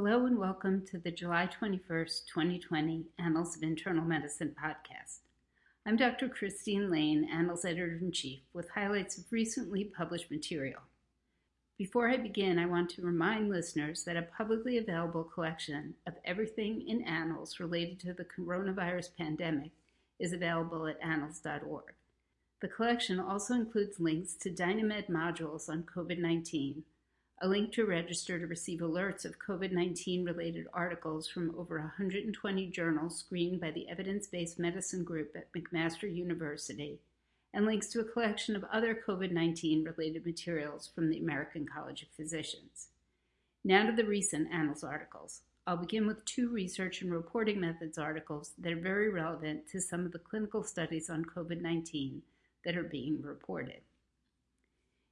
Hello and welcome to the July 21st, 2020 Annals of Internal Medicine podcast. I'm Dr. Christine Laine, Annals Editor in Chief, with highlights of recently published material. Before I begin, I want to remind listeners that a publicly available collection of everything in Annals related to the coronavirus pandemic is available at annals.org. The collection also includes links to Dynamed modules on COVID 19 a link to register to receive alerts of COVID 19 related articles from over 120 journals screened by the Evidence Based Medicine Group at McMaster University, and links to a collection of other COVID 19 related materials from the American College of Physicians. Now to the recent Annals articles. I'll begin with two research and reporting methods articles that are very relevant to some of the clinical studies on COVID 19 that are being reported.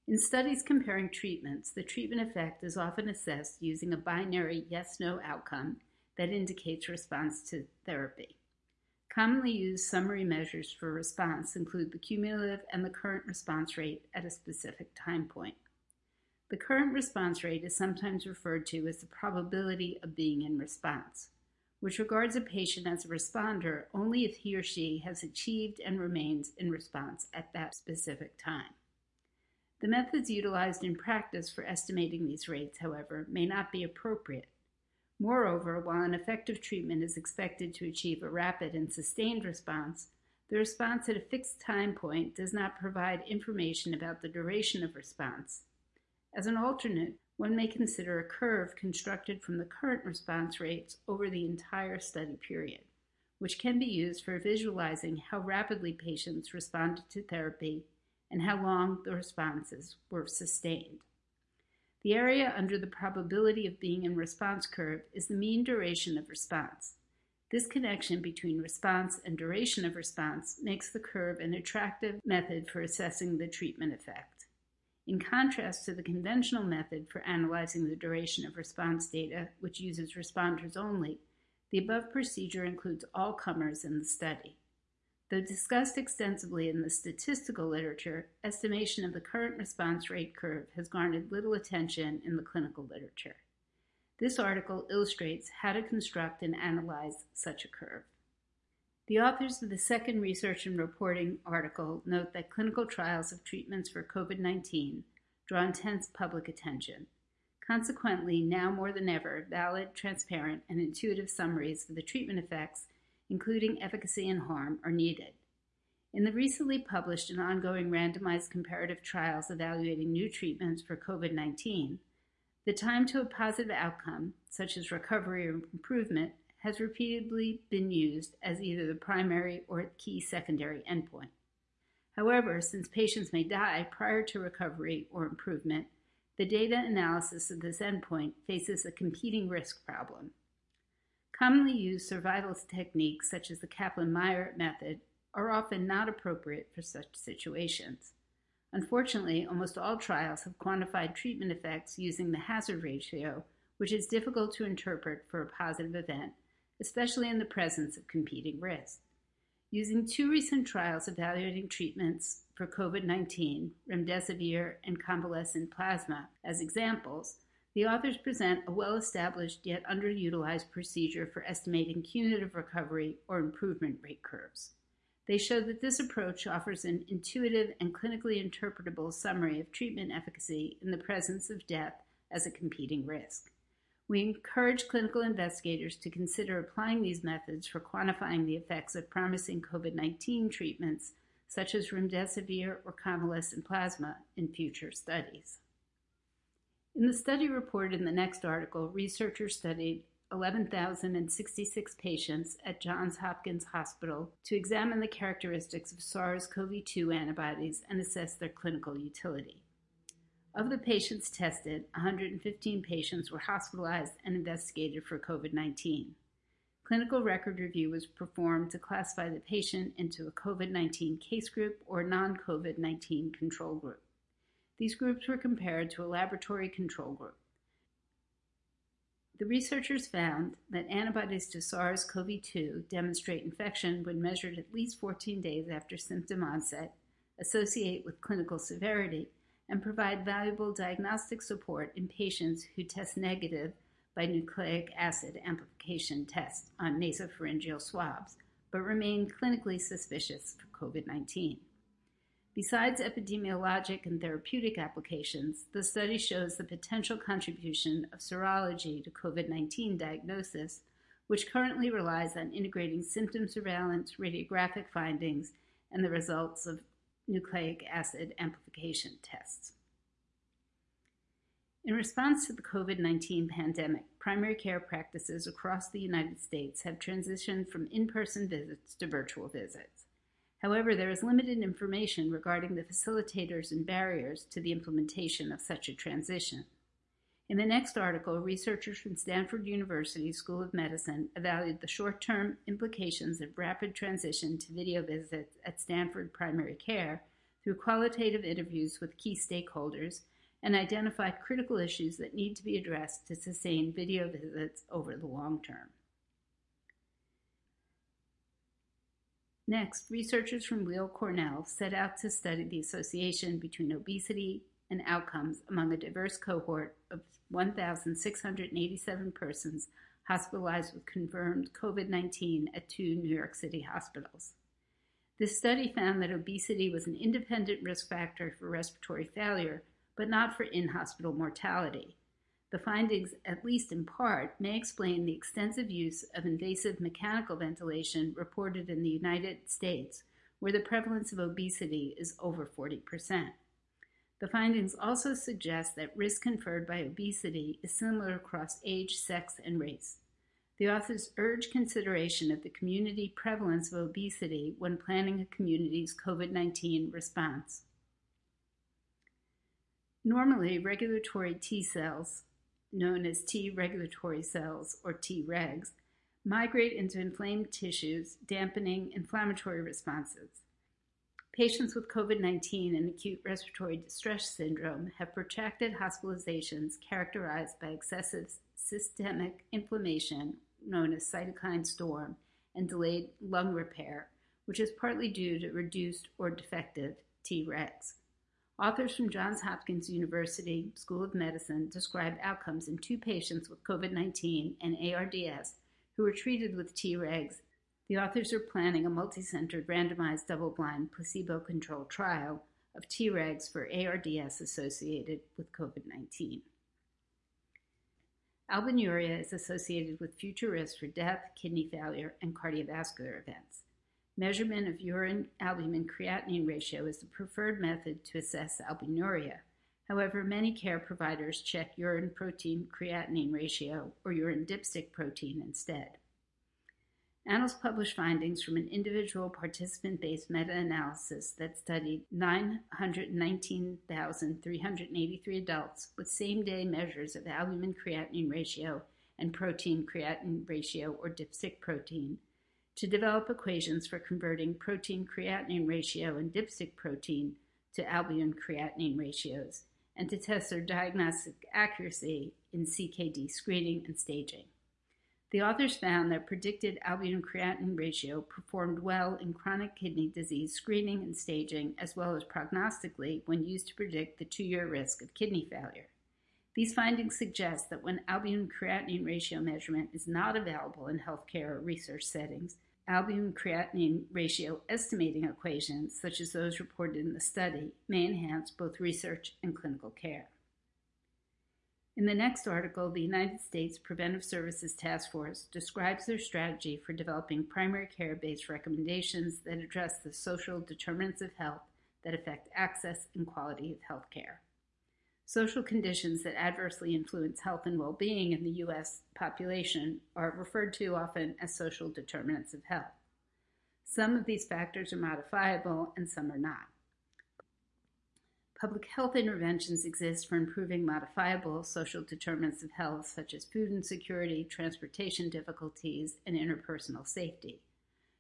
In studies comparing treatments, the treatment effect is often assessed using a binary yes no outcome that indicates response to therapy. Commonly used summary measures for response include the cumulative and the current response rate at a specific time point. The current response rate is sometimes referred to as the probability of being in response, which regards a patient as a responder only if he or she has achieved and remains in response at that specific time. The methods utilized in practice for estimating these rates, however, may not be appropriate. Moreover, while an effective treatment is expected to achieve a rapid and sustained response, the response at a fixed time point does not provide information about the duration of response. As an alternate, one may consider a curve constructed from the current response rates over the entire study period, which can be used for visualizing how rapidly patients responded to therapy and how long the responses were sustained. The area under the probability of being in response curve is the mean duration of response. This connection between response and duration of response makes the curve an attractive method for assessing the treatment effect. In contrast to the conventional method for analyzing the duration of response data, which uses responders only, the above procedure includes all comers in the study. Though discussed extensively in the statistical literature, estimation of the current response rate curve has garnered little attention in the clinical literature. This article illustrates how to construct and analyze such a curve. The authors of the second research and reporting article note that clinical trials of treatments for COVID 19 draw intense public attention. Consequently, now more than ever, valid, transparent, and intuitive summaries of the treatment effects including efficacy and harm, are needed. In the recently published and ongoing randomized comparative trials evaluating new treatments for COVID 19, the time to a positive outcome, such as recovery or improvement, has repeatedly been used as either the primary or key secondary endpoint. However, since patients may die prior to recovery or improvement, the data analysis of this endpoint faces a competing risk problem. Commonly used survival techniques, such as the Kaplan Meier method, are often not appropriate for such situations. Unfortunately, almost all trials have quantified treatment effects using the hazard ratio, which is difficult to interpret for a positive event, especially in the presence of competing risks. Using two recent trials evaluating treatments for COVID 19, remdesivir and convalescent plasma, as examples, the authors present a well established yet underutilized procedure for estimating cumulative recovery or improvement rate curves. They show that this approach offers an intuitive and clinically interpretable summary of treatment efficacy in the presence of death as a competing risk. We encourage clinical investigators to consider applying these methods for quantifying the effects of promising COVID 19 treatments, such as remdesivir or convalescent plasma, in future studies. In the study reported in the next article, researchers studied 11,066 patients at Johns Hopkins Hospital to examine the characteristics of SARS CoV 2 antibodies and assess their clinical utility. Of the patients tested, 115 patients were hospitalized and investigated for COVID 19. Clinical record review was performed to classify the patient into a COVID 19 case group or non COVID 19 control group. These groups were compared to a laboratory control group. The researchers found that antibodies to SARS CoV 2 demonstrate infection when measured at least 14 days after symptom onset, associate with clinical severity, and provide valuable diagnostic support in patients who test negative by nucleic acid amplification tests on nasopharyngeal swabs, but remain clinically suspicious for COVID 19. Besides epidemiologic and therapeutic applications, the study shows the potential contribution of serology to COVID 19 diagnosis, which currently relies on integrating symptom surveillance, radiographic findings, and the results of nucleic acid amplification tests. In response to the COVID 19 pandemic, primary care practices across the United States have transitioned from in person visits to virtual visits. However, there is limited information regarding the facilitators and barriers to the implementation of such a transition. In the next article, researchers from Stanford University School of Medicine evaluated the short term implications of rapid transition to video visits at Stanford Primary Care through qualitative interviews with key stakeholders and identified critical issues that need to be addressed to sustain video visits over the long term. Next, researchers from Weill Cornell set out to study the association between obesity and outcomes among a diverse cohort of 1,687 persons hospitalized with confirmed COVID 19 at two New York City hospitals. This study found that obesity was an independent risk factor for respiratory failure, but not for in hospital mortality. The findings, at least in part, may explain the extensive use of invasive mechanical ventilation reported in the United States, where the prevalence of obesity is over 40%. The findings also suggest that risk conferred by obesity is similar across age, sex, and race. The authors urge consideration of the community prevalence of obesity when planning a community's COVID 19 response. Normally, regulatory T cells known as T regulatory cells or Tregs, migrate into inflamed tissues, dampening inflammatory responses. Patients with COVID 19 and acute respiratory distress syndrome have protracted hospitalizations characterized by excessive systemic inflammation, known as cytokine storm, and delayed lung repair, which is partly due to reduced or defective Tregs. Authors from Johns Hopkins University School of Medicine described outcomes in two patients with COVID 19 and ARDS who were treated with Tregs. The authors are planning a multi-centered randomized double-blind placebo-controlled trial of Tregs for ARDS associated with COVID-19. Albuminuria is associated with future risk for death, kidney failure, and cardiovascular events. Measurement of urine albumin creatinine ratio is the preferred method to assess albuminuria. However, many care providers check urine protein creatinine ratio or urine dipstick protein instead. Annals published findings from an individual participant based meta analysis that studied 919,383 adults with same day measures of albumin creatinine ratio and protein creatinine ratio or dipstick protein to develop equations for converting protein creatinine ratio and dipstick protein to albumin creatinine ratios, and to test their diagnostic accuracy in CKD screening and staging. The authors found that predicted albumin creatinine ratio performed well in chronic kidney disease screening and staging, as well as prognostically when used to predict the two year risk of kidney failure. These findings suggest that when albumin creatinine ratio measurement is not available in healthcare or research settings, albumin creatinine ratio estimating equations, such as those reported in the study, may enhance both research and clinical care. In the next article, the United States Preventive Services Task Force describes their strategy for developing primary care based recommendations that address the social determinants of health that affect access and quality of health care. Social conditions that adversely influence health and well being in the U.S. population are referred to often as social determinants of health. Some of these factors are modifiable and some are not. Public health interventions exist for improving modifiable social determinants of health, such as food insecurity, transportation difficulties, and interpersonal safety.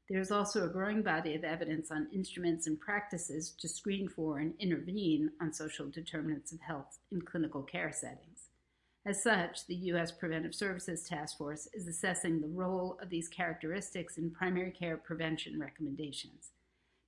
There is also a growing body of evidence on instruments and practices to screen for and intervene on social determinants of health in clinical care settings. As such, the U.S. Preventive Services Task Force is assessing the role of these characteristics in primary care prevention recommendations.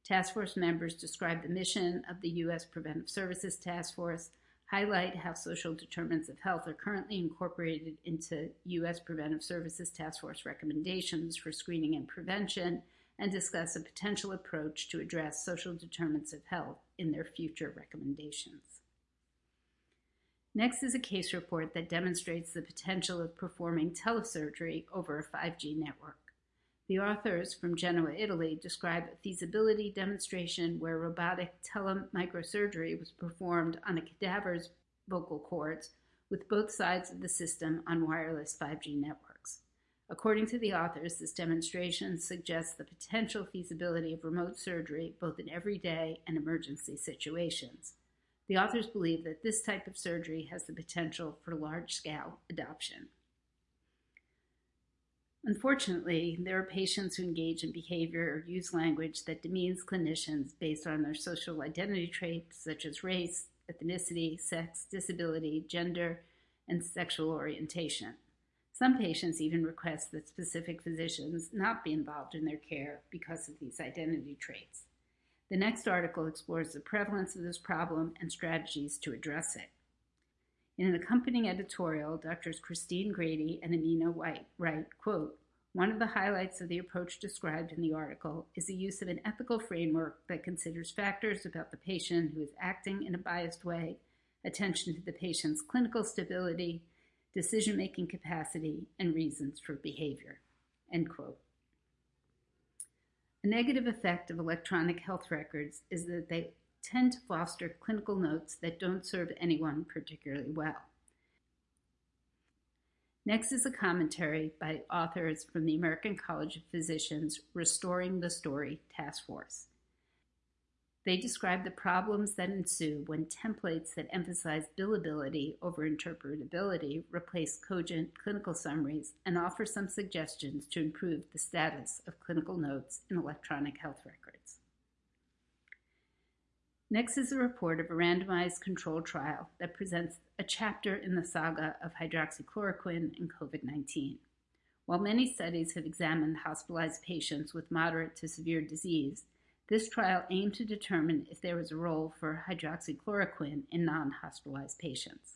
Task Force members describe the mission of the U.S. Preventive Services Task Force, highlight how social determinants of health are currently incorporated into U.S. Preventive Services Task Force recommendations for screening and prevention, and discuss a potential approach to address social determinants of health in their future recommendations. Next is a case report that demonstrates the potential of performing telesurgery over a 5G network. The authors from Genoa, Italy describe a feasibility demonstration where robotic telemicrosurgery was performed on a cadaver's vocal cords with both sides of the system on wireless 5G networks. According to the authors, this demonstration suggests the potential feasibility of remote surgery both in everyday and emergency situations. The authors believe that this type of surgery has the potential for large scale adoption. Unfortunately, there are patients who engage in behavior or use language that demeans clinicians based on their social identity traits such as race, ethnicity, sex, disability, gender, and sexual orientation. Some patients even request that specific physicians not be involved in their care because of these identity traits. The next article explores the prevalence of this problem and strategies to address it. In an accompanying editorial, Doctors Christine Grady and Amina White write, quote, one of the highlights of the approach described in the article is the use of an ethical framework that considers factors about the patient who is acting in a biased way, attention to the patient's clinical stability, decision making capacity, and reasons for behavior. End quote. A negative effect of electronic health records is that they tend to foster clinical notes that don't serve anyone particularly well. Next is a commentary by authors from the American College of Physicians Restoring the Story Task Force. They describe the problems that ensue when templates that emphasize billability over interpretability replace cogent clinical summaries and offer some suggestions to improve the status of clinical notes in electronic health records. Next is a report of a randomized controlled trial that presents a chapter in the saga of hydroxychloroquine and COVID 19. While many studies have examined hospitalized patients with moderate to severe disease, this trial aimed to determine if there was a role for hydroxychloroquine in non hospitalized patients.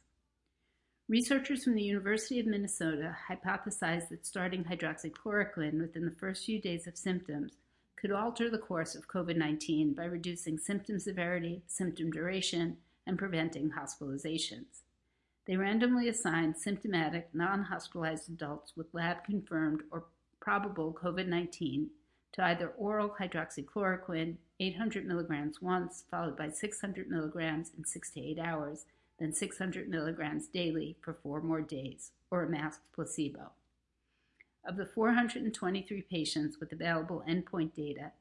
Researchers from the University of Minnesota hypothesized that starting hydroxychloroquine within the first few days of symptoms could alter the course of COVID 19 by reducing symptom severity, symptom duration, and preventing hospitalizations. They randomly assigned symptomatic, non hospitalized adults with lab confirmed or probable COVID 19 to either oral hydroxychloroquine, 800 milligrams once, followed by 600 milligrams in six to eight hours, then 600 milligrams daily for four more days, or a masked placebo. Of the 423 patients with available endpoint data,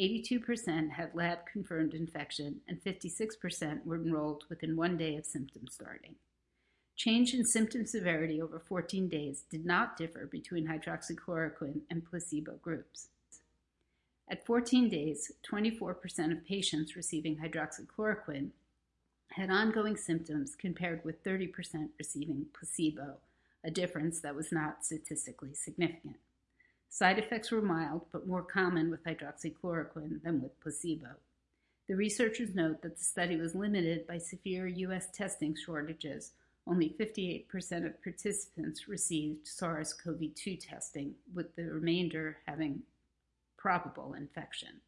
82% had lab confirmed infection and 56% were enrolled within one day of symptom starting. Change in symptom severity over 14 days did not differ between hydroxychloroquine and placebo groups. At 14 days, 24% of patients receiving hydroxychloroquine had ongoing symptoms compared with 30% receiving placebo, a difference that was not statistically significant. Side effects were mild but more common with hydroxychloroquine than with placebo. The researchers note that the study was limited by severe U.S. testing shortages. Only 58% of participants received SARS CoV 2 testing, with the remainder having probable infection.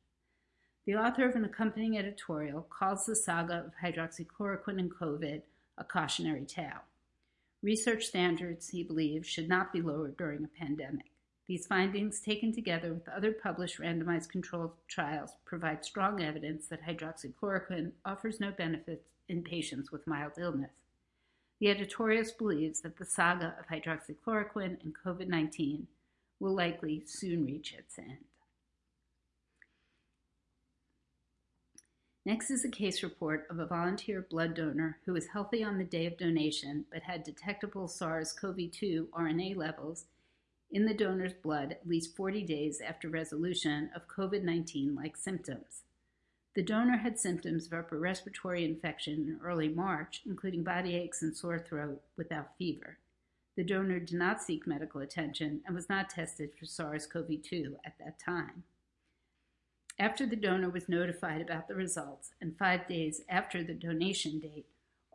The author of an accompanying editorial calls the saga of hydroxychloroquine and COVID a cautionary tale. Research standards, he believes, should not be lowered during a pandemic. These findings, taken together with other published randomized controlled trials, provide strong evidence that hydroxychloroquine offers no benefits in patients with mild illness. The editorialist believes that the saga of hydroxychloroquine and COVID 19 will likely soon reach its end. Next is a case report of a volunteer blood donor who was healthy on the day of donation but had detectable SARS CoV 2 RNA levels in the donor's blood at least 40 days after resolution of COVID 19 like symptoms. The donor had symptoms of upper respiratory infection in early March, including body aches and sore throat without fever. The donor did not seek medical attention and was not tested for SARS CoV 2 at that time. After the donor was notified about the results and five days after the donation date,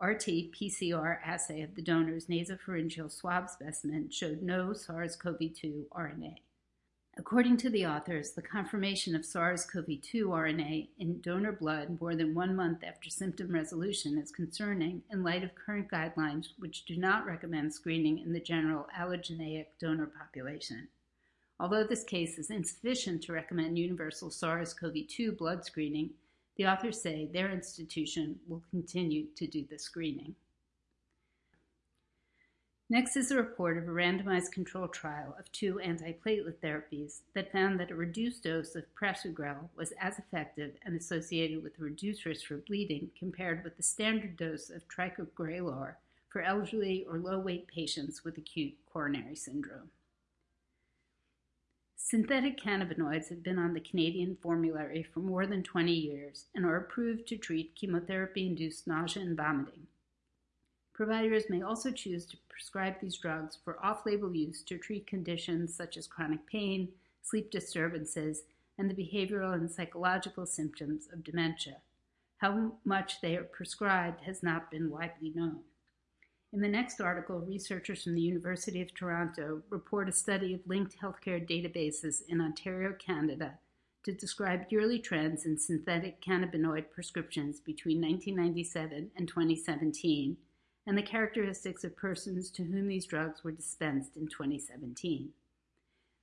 RT PCR assay of the donor's nasopharyngeal swab specimen showed no SARS CoV 2 RNA. According to the authors, the confirmation of SARS CoV 2 RNA in donor blood more than one month after symptom resolution is concerning in light of current guidelines, which do not recommend screening in the general allogeneic donor population. Although this case is insufficient to recommend universal SARS CoV 2 blood screening, the authors say their institution will continue to do the screening. Next is a report of a randomized controlled trial of two antiplatelet therapies that found that a reduced dose of prasugrel was as effective and associated with a reduced risk for bleeding compared with the standard dose of ticagrelor for elderly or low-weight patients with acute coronary syndrome. Synthetic cannabinoids have been on the Canadian formulary for more than 20 years and are approved to treat chemotherapy-induced nausea and vomiting. Providers may also choose to prescribe these drugs for off-label use to treat conditions such as chronic pain, sleep disturbances, and the behavioral and psychological symptoms of dementia. How much they are prescribed has not been widely known. In the next article, researchers from the University of Toronto report a study of linked healthcare databases in Ontario, Canada, to describe yearly trends in synthetic cannabinoid prescriptions between 1997 and 2017 and the characteristics of persons to whom these drugs were dispensed in 2017.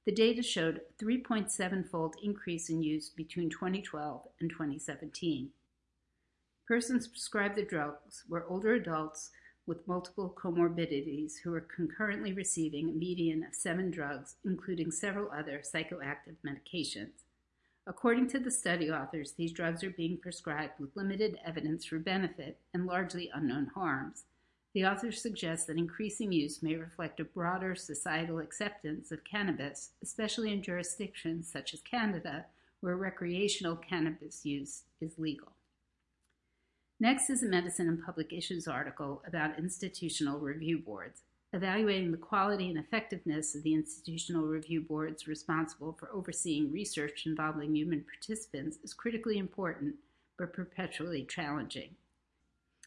The data showed a 3.7 fold increase in use between 2012 and 2017. Persons prescribed the drugs were older adults with multiple comorbidities who are concurrently receiving a median of seven drugs, including several other psychoactive medications. According to the study authors, these drugs are being prescribed with limited evidence for benefit and largely unknown harms. The authors suggest that increasing use may reflect a broader societal acceptance of cannabis, especially in jurisdictions such as Canada, where recreational cannabis use is legal. Next is a Medicine and Public Issues article about institutional review boards. Evaluating the quality and effectiveness of the institutional review boards responsible for overseeing research involving human participants is critically important but perpetually challenging.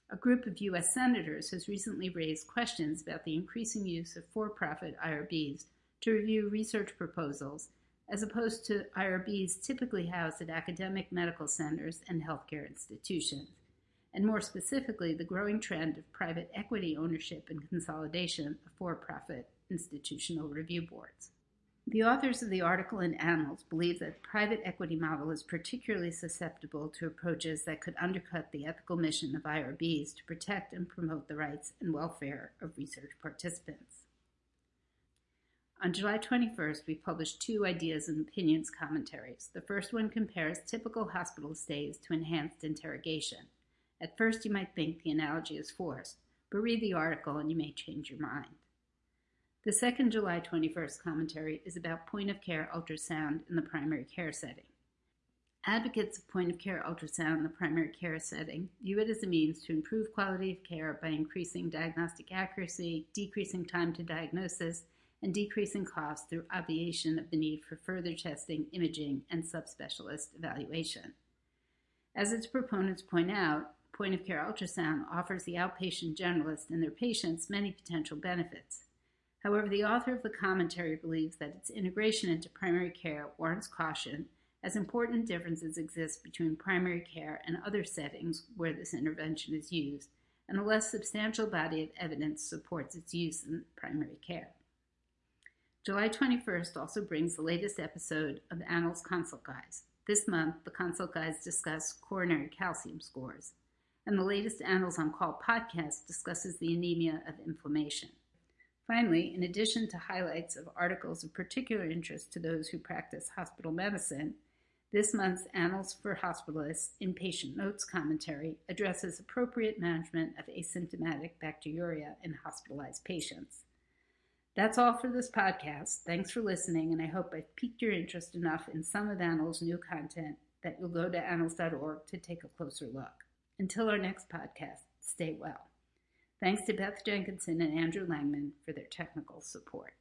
A group of U.S. senators has recently raised questions about the increasing use of for profit IRBs to review research proposals, as opposed to IRBs typically housed at academic medical centers and healthcare institutions, and more specifically, the growing trend of private equity ownership and consolidation of for profit institutional review boards. The authors of the article in Annals believe that the private equity model is particularly susceptible to approaches that could undercut the ethical mission of IRBs to protect and promote the rights and welfare of research participants. On July 21st, we published two ideas and opinions commentaries. The first one compares typical hospital stays to enhanced interrogation. At first, you might think the analogy is forced, but read the article and you may change your mind. The second July 21st commentary is about point of care ultrasound in the primary care setting. Advocates of point of care ultrasound in the primary care setting view it as a means to improve quality of care by increasing diagnostic accuracy, decreasing time to diagnosis, and decreasing costs through obviation of the need for further testing, imaging, and subspecialist evaluation. As its proponents point out, point of care ultrasound offers the outpatient generalist and their patients many potential benefits. However, the author of the commentary believes that its integration into primary care warrants caution, as important differences exist between primary care and other settings where this intervention is used, and a less substantial body of evidence supports its use in primary care. July 21st also brings the latest episode of Annals Consult Guides. This month, the Consult Guides discuss coronary calcium scores, and the latest Annals on Call podcast discusses the anemia of inflammation. Finally, in addition to highlights of articles of particular interest to those who practice hospital medicine, this month's Annals for Hospitalists Inpatient Notes commentary addresses appropriate management of asymptomatic bacteriuria in hospitalized patients. That's all for this podcast. Thanks for listening, and I hope I've piqued your interest enough in some of Annals' new content that you'll go to annals.org to take a closer look. Until our next podcast, stay well. Thanks to Beth Jenkinson and Andrew Langman for their technical support.